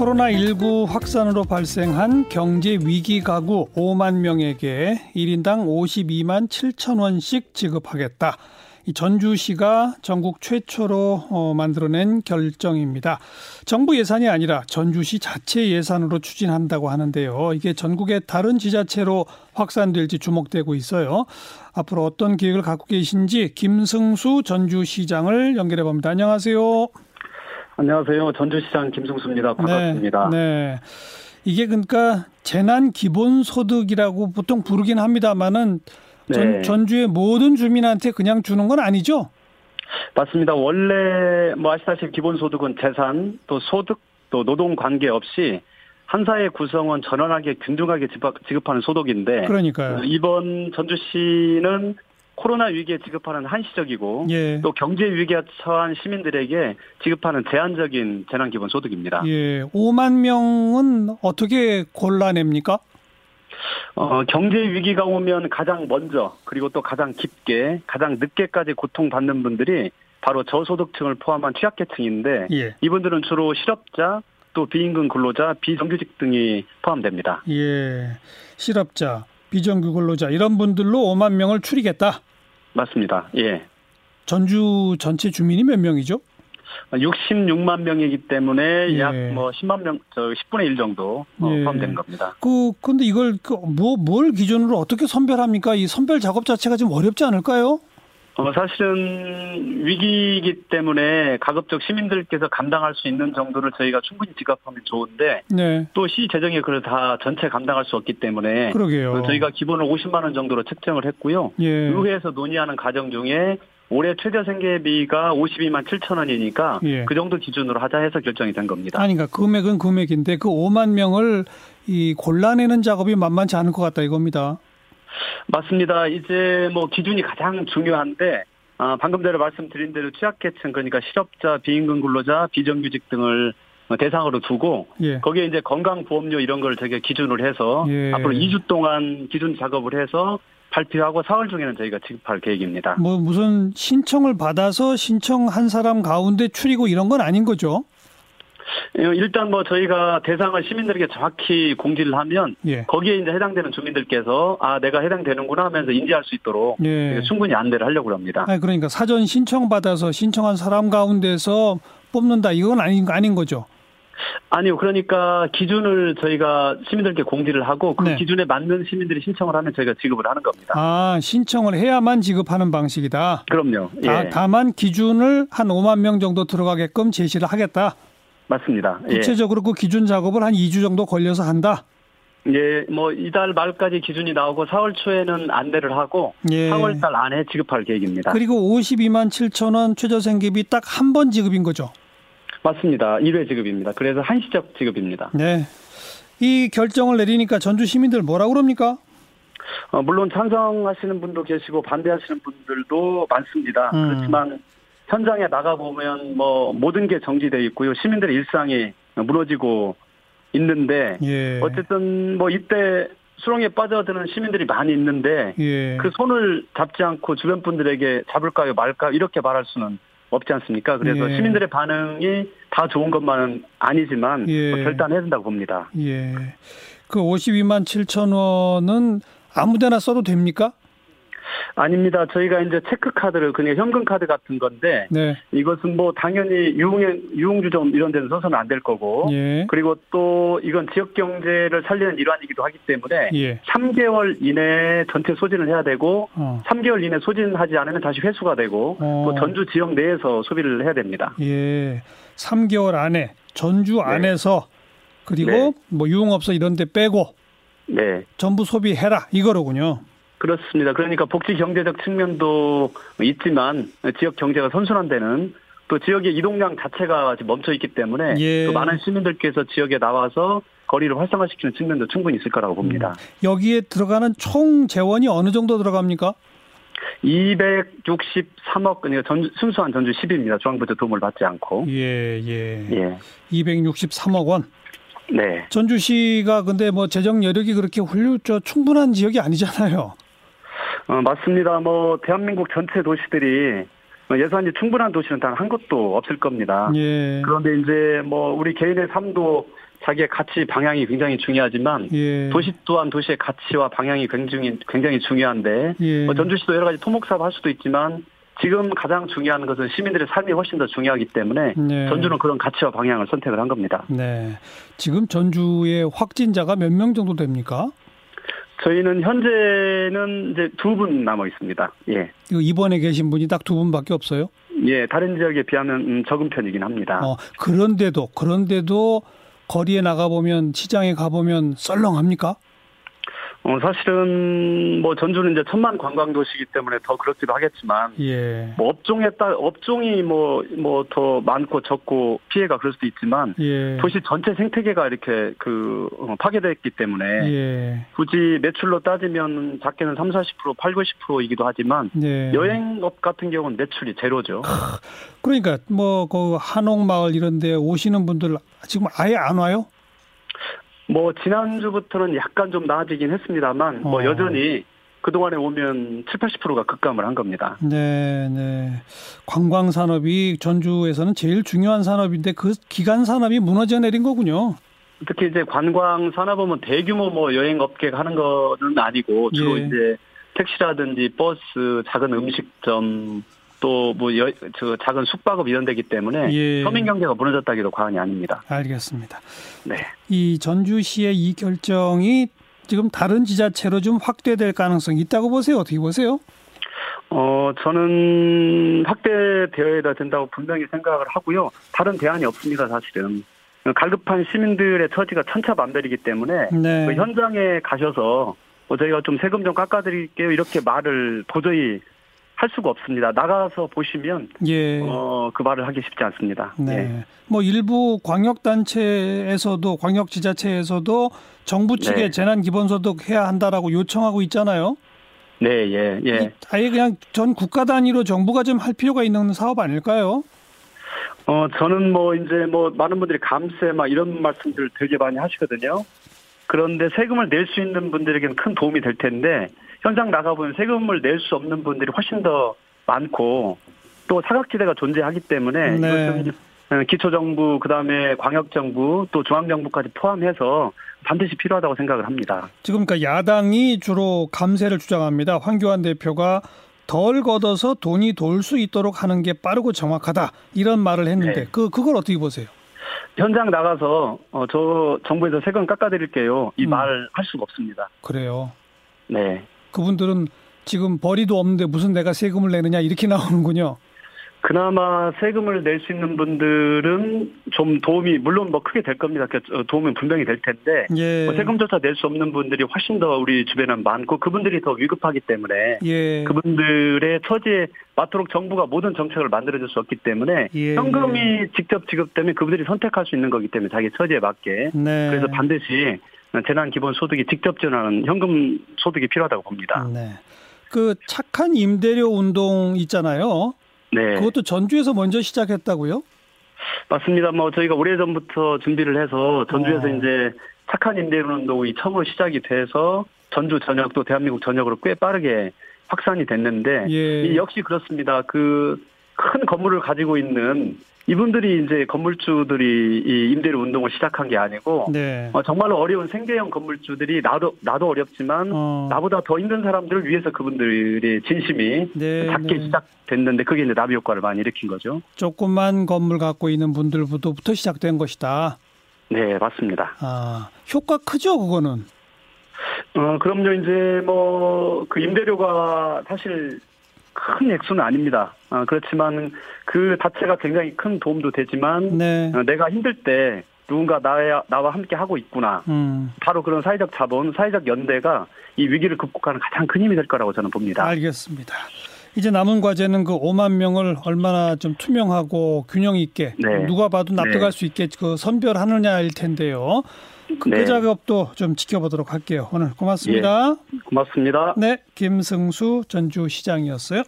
코로나19 확산으로 발생한 경제 위기 가구 5만 명에게 1인당 52만 7천 원씩 지급하겠다. 전주시가 전국 최초로 어, 만들어낸 결정입니다. 정부 예산이 아니라 전주시 자체 예산으로 추진한다고 하는데요. 이게 전국의 다른 지자체로 확산될지 주목되고 있어요. 앞으로 어떤 계획을 갖고 계신지 김승수 전주시장을 연결해 봅니다. 안녕하세요. 안녕하세요. 전주시장 김승수입니다. 반갑습니다. 네, 네. 이게 그러니까 재난 기본 소득이라고 보통 부르긴 합니다만은 전, 네. 전 주의 모든 주민한테 그냥 주는 건 아니죠? 맞습니다. 원래 뭐 아시다시피 기본 소득은 재산 또 소득 또 노동 관계 없이 한 사회 구성원 전원하게 균등하게 지급하는 소득인데 그러니까요. 이번 전주시는 코로나 위기에 지급하는 한시적이고 예. 또 경제 위기에 처한 시민들에게 지급하는 제한적인 재난기본소득입니다. 예. 5만 명은 어떻게 골라냅니까? 어, 경제 위기가 오면 가장 먼저 그리고 또 가장 깊게 가장 늦게까지 고통받는 분들이 바로 저소득층을 포함한 취약계층인데 예. 이분들은 주로 실업자 또 비임금 근로자 비정규직 등이 포함됩니다. 예. 실업자 비정규 근로자 이런 분들로 5만 명을 추리겠다. 맞습니다. 예. 전주 전체 주민이 몇 명이죠? 66만 명이기 때문에 예. 약뭐 10만 명, 저 10분의 1 정도 어, 예. 포함된 겁니다. 그 근데 이걸 그 뭐 뭘 기준으로 어떻게 선별합니까? 이 선별 작업 자체가 좀 어렵지 않을까요? 어, 사실은 위기이기 때문에 가급적 시민들께서 감당할 수 있는 정도를 저희가 충분히 지급하면 좋은데 네. 또시 재정에 그걸 다 전체 감당할 수 없기 때문에 그러게요. 저희가 기본을 50만 원 정도로 책정을 했고요. 예. 의회에서 논의하는 가정 중에 올해 최저 생계비가 52만 7천 원이니까 예. 그 정도 기준으로 하자 해서 결정이 된 겁니다. 아니, 그러니까 금액은 금액인데 그 5만 명을 이 골라내는 작업이 만만치 않을 것 같다 이겁니다. 맞습니다. 이제 뭐 기준이 가장 중요한데 아, 방금 전에 말씀드린 대로 취약계층 그러니까 실업자, 비임금 근로자, 비정규직 등을 대상으로 두고 예. 거기에 이제 건강보험료 이런 걸 저희가 기준으로 해서 예. 앞으로 2주 동안 기준 작업을 해서 발표하고 4월 중에는 저희가 지급할 계획입니다. 뭐 무슨 신청을 받아서 신청한 사람 가운데 추리고 이런 건 아닌 거죠? 예, 일단 뭐 저희가 대상을 시민들에게 정확히 공지를 하면 예. 거기에 이제 해당되는 주민들께서 아 내가 해당되는구나 하면서 인지할 수 있도록 예. 충분히 안내를 하려고 합니다. 아니, 그러니까 사전 신청 받아서 신청한 사람 가운데서 뽑는다 이건 아닌 아닌 거죠. 아니요. 그러니까 기준을 저희가 시민들께 공지를 하고 그 네. 기준에 맞는 시민들이 신청을 하면 저희가 지급을 하는 겁니다. 아, 신청을 해야만 지급하는 방식이다. 그럼요. 예. 다, 만 기준을 한 5만 명 정도 들어가게끔 제시를 하겠다. 맞습니다. 예. 구체적으로 그 기준 작업을 한 2주 정도 걸려서 한다. 예, 뭐 이달 말까지 기준이 나오고 4월 초에는 안내를 하고 예. 4월 달 안에 지급할 계획입니다. 그리고 52만 7천 원 최저생계비 딱 한 번 지급인 거죠? 맞습니다. 1회 지급입니다. 그래서 한시적 지급입니다. 네. 이 결정을 내리니까 전주 시민들 뭐라고 그럽니까? 어, 물론 찬성하시는 분도 계시고 반대하시는 분들도 많습니다. 음. 그렇지만 현장에 나가 보면 뭐 모든 게 정지되어 있고요. 시민들의 일상이 무너지고 있는데 예. 어쨌든 뭐 이때 수렁에 빠져드는 시민들이 많이 있는데 예. 그 손을 잡지 않고 주변 분들에게 잡을까요 말까 이렇게 말할 수는 없지 않습니까? 그래서 예. 시민들의 반응이 다 좋은 것만은 아니지만 예. 뭐 결단해야 된다고 봅니다. 예. 그 52만 7천 원은 아무데나 써도 됩니까? 아닙니다. 저희가 이제 체크 카드를 그냥 현금 카드 같은 건데 네. 이것은 뭐 당연히 유흥 유흥주점 이런 데는 써서는 안 될 거고 예. 그리고 또 이건 지역 경제를 살리는 일환이기도 하기 때문에 예. 3개월 이내 전체 소진을 해야 되고 어. 3개월 이내 소진하지 않으면 다시 회수가 되고 어. 또 전주 지역 내에서 소비를 해야 됩니다. 예. 3개월 안에 전주 네. 안에서 그리고 네. 뭐 유흥업소 이런 데 빼고 네. 전부 소비해라 이거로군요. 그렇습니다. 그러니까 복지 경제적 측면도 있지만 지역 경제가 선순환 되는 또 지역의 이동량 자체가 멈춰 있기 때문에 예. 또 많은 시민들께서 지역에 나와서 거리를 활성화시키는 측면도 충분히 있을 거라고 봅니다. 음. 여기에 들어가는 총 재원이 어느 정도 들어갑니까? 263억 그러니까 전, 순수한 전주 10입니다. 중앙부터 도움을 받지 않고. 예, 예. 예. 263억 원. 네. 전주시가 근데 뭐 재정 여력이 그렇게 훌륭 저 충분한 지역이 아니잖아요. 어, 맞습니다. 뭐 대한민국 전체 도시들이 예산이 충분한 도시는 단 한 곳도 없을 겁니다. 예. 그런데 이제 뭐 우리 개인의 삶도 자기의 가치 방향이 굉장히 중요하지만 예. 도시 또한 도시의 가치와 방향이 굉장히 굉장히 중요한데 예. 뭐 전주시도 여러 가지 토목 사업 할 수도 있지만 지금 가장 중요한 것은 시민들의 삶이 훨씬 더 중요하기 때문에 네. 전주는 그런 가치와 방향을 선택을 한 겁니다. 네. 지금 전주의 확진자가 몇 명 정도 됩니까? 저희는 현재는 이제 두 분 남아 있습니다. 예. 이번에 계신 분이 딱 두 분밖에 없어요? 예, 다른 지역에 비하면 음, 적은 편이긴 합니다. 어, 그런데도 그런데도 거리에 나가 보면 시장에 가 보면 썰렁합니까? 어, 사실은 뭐 전주는 이제 천만 관광 도시이기 때문에 더 그렇기도 하겠지만, 예. 뭐 업종에 따 업종이 뭐 뭐 더 많고 적고 피해가 그럴 수도 있지만, 예. 도시 전체 생태계가 이렇게 그 어, 파괴됐기 때문에 예. 굳이 매출로 따지면 작게는 3, 40% 8, 90%이기도 하지만 예. 여행업 같은 경우는 매출이 제로죠. 그러니까 뭐 그 한옥마을 이런 데 오시는 분들 지금 아예 안 와요? 뭐 지난주부터는 약간 좀 나아지긴 했습니다만 뭐 어. 뭐 여전히 그동안에 오면 7, 80%가 급감을 한 겁니다. 네, 네. 관광 산업이 전주에서는 제일 중요한 산업인데 그 기간 산업이 무너져 내린 거군요. 특히 이제 관광 산업은 대규모 뭐 여행 업계가 하는 거는 아니고 주로 예. 이제 택시라든지 버스, 작은 음식점 또뭐저 작은 숙박업 이런 데기 때문에 예. 서민 경제가 무너졌다기도 과언이 아닙니다. 알겠습니다. 네. 이 전주시의 이 결정이 지금 다른 지자체로 좀 확대될 가능성이 있다고 보세요. 어떻게 보세요? 어, 저는 확대되어야 된다고 분명히 생각을 하고요. 다른 대안이 없습니다, 사실은. 갈급한 시민들의 처지가 천차만별이기 때문에 네. 그 현장에 가셔서 뭐 저희가 좀 세금 좀 깎아드릴게요 이렇게 말을 도저히 할 수가 없습니다. 나가서 보시면 예. 어, 그 말을 하기 쉽지 않습니다. 네. 예. 뭐 일부 광역 단체에서도 광역 지자체에서도 정부 측에 네. 재난 기본소득 해야 한다라고 요청하고 있잖아요. 네, 예, 예. 아예 그냥 전 국가 단위로 정부가 좀 할 필요가 있는 사업 아닐까요? 어, 저는 뭐 이제 뭐 많은 분들이 감세 막 이런 말씀들 되게 많이 하시거든요. 그런데 세금을 낼 수 있는 분들에게는 큰 도움이 될 텐데 현장 나가보면 세금을 낼 수 없는 분들이 훨씬 더 많고 또 사각지대가 존재하기 때문에 네. 어, 기초정부 그다음에 광역정부 또 중앙정부까지 포함해서 반드시 필요하다고 생각을 합니다. 지금 그러니까 야당이 주로 감세를 주장합니다. 황교안 대표가 덜 걷어서 돈이 돌 수 있도록 하는 게 빠르고 정확하다 이런 말을 했는데 네. 그 그걸 어떻게 보세요? 현장 나가서 어, 저 정부에서 세금 깎아드릴게요 이 말할 음. 수가 없습니다. 그래요. 네. 그분들은 지금 벌이도 없는데 무슨 내가 세금을 내느냐 이렇게 나오는군요. 그나마 세금을 낼 수 있는 분들은 좀 도움이 물론 뭐 크게 될 겁니다. 어, 도움은 분명히 될 텐데 예. 뭐 세금조차 낼 수 없는 분들이 훨씬 더 우리 주변에는 많고 그분들이 더 위급하기 때문에 예. 그분들의 처지에 맞도록 정부가 모든 정책을 만들어줄 수 없기 때문에 예. 현금이 직접 지급되면 그분들이 선택할 수 있는 거기 때문에 자기 처지에 맞게 네. 그래서 반드시 재난 기본 소득이 직접 지원하는 현금 소득이 필요하다고 봅니다. 네. 그 착한 임대료 운동 있잖아요. 네. 그것도 전주에서 먼저 시작했다고요? 맞습니다. 뭐 저희가 오래 전부터 준비를 해서 전주에서 어. 이제 착한 임대료 운동이 처음으로 시작이 돼서 전주 전역 도 대한민국 전역으로 꽤 빠르게 확산이 됐는데 예. 역시 그렇습니다. 그 큰 건물을 가지고 있는 이분들이 이제 건물주들이 이 임대료 운동을 시작한 게 아니고 네. 어, 정말로 어려운 생계형 건물주들이 나도 나도 어렵지만 어. 나보다 더 힘든 사람들을 위해서 그분들의 진심이 네, 작게 네. 시작됐는데 그게 이제 나비 효과를 많이 일으킨 거죠. 조그만 건물 갖고 있는 분들부터 시작된 것이다. 네, 맞습니다. 아, 효과 크죠, 그거는. 어, 그럼요. 이제 뭐 그 임대료가 사실 큰 액수는 아닙니다. 어, 그렇지만 그 자체가 굉장히 큰 도움도 되지만 네. 어, 내가 힘들 때 누군가 나와, 나와 함께 하고 있구나. 음. 바로 그런 사회적 자본, 사회적 연대가 이 위기를 극복하는 가장 큰 힘이 될 거라고 저는 봅니다. 알겠습니다. 이제 남은 과제는 그 5만 명을 얼마나 좀 투명하고 균형 있게 네. 누가 봐도 납득할 네. 수 있게 그 선별하느냐일 텐데요. 그, 네. 그 작업도 좀 지켜보도록 할게요. 오늘 고맙습니다. 예. 고맙습니다. 네, 김승수 전주시장이었어요.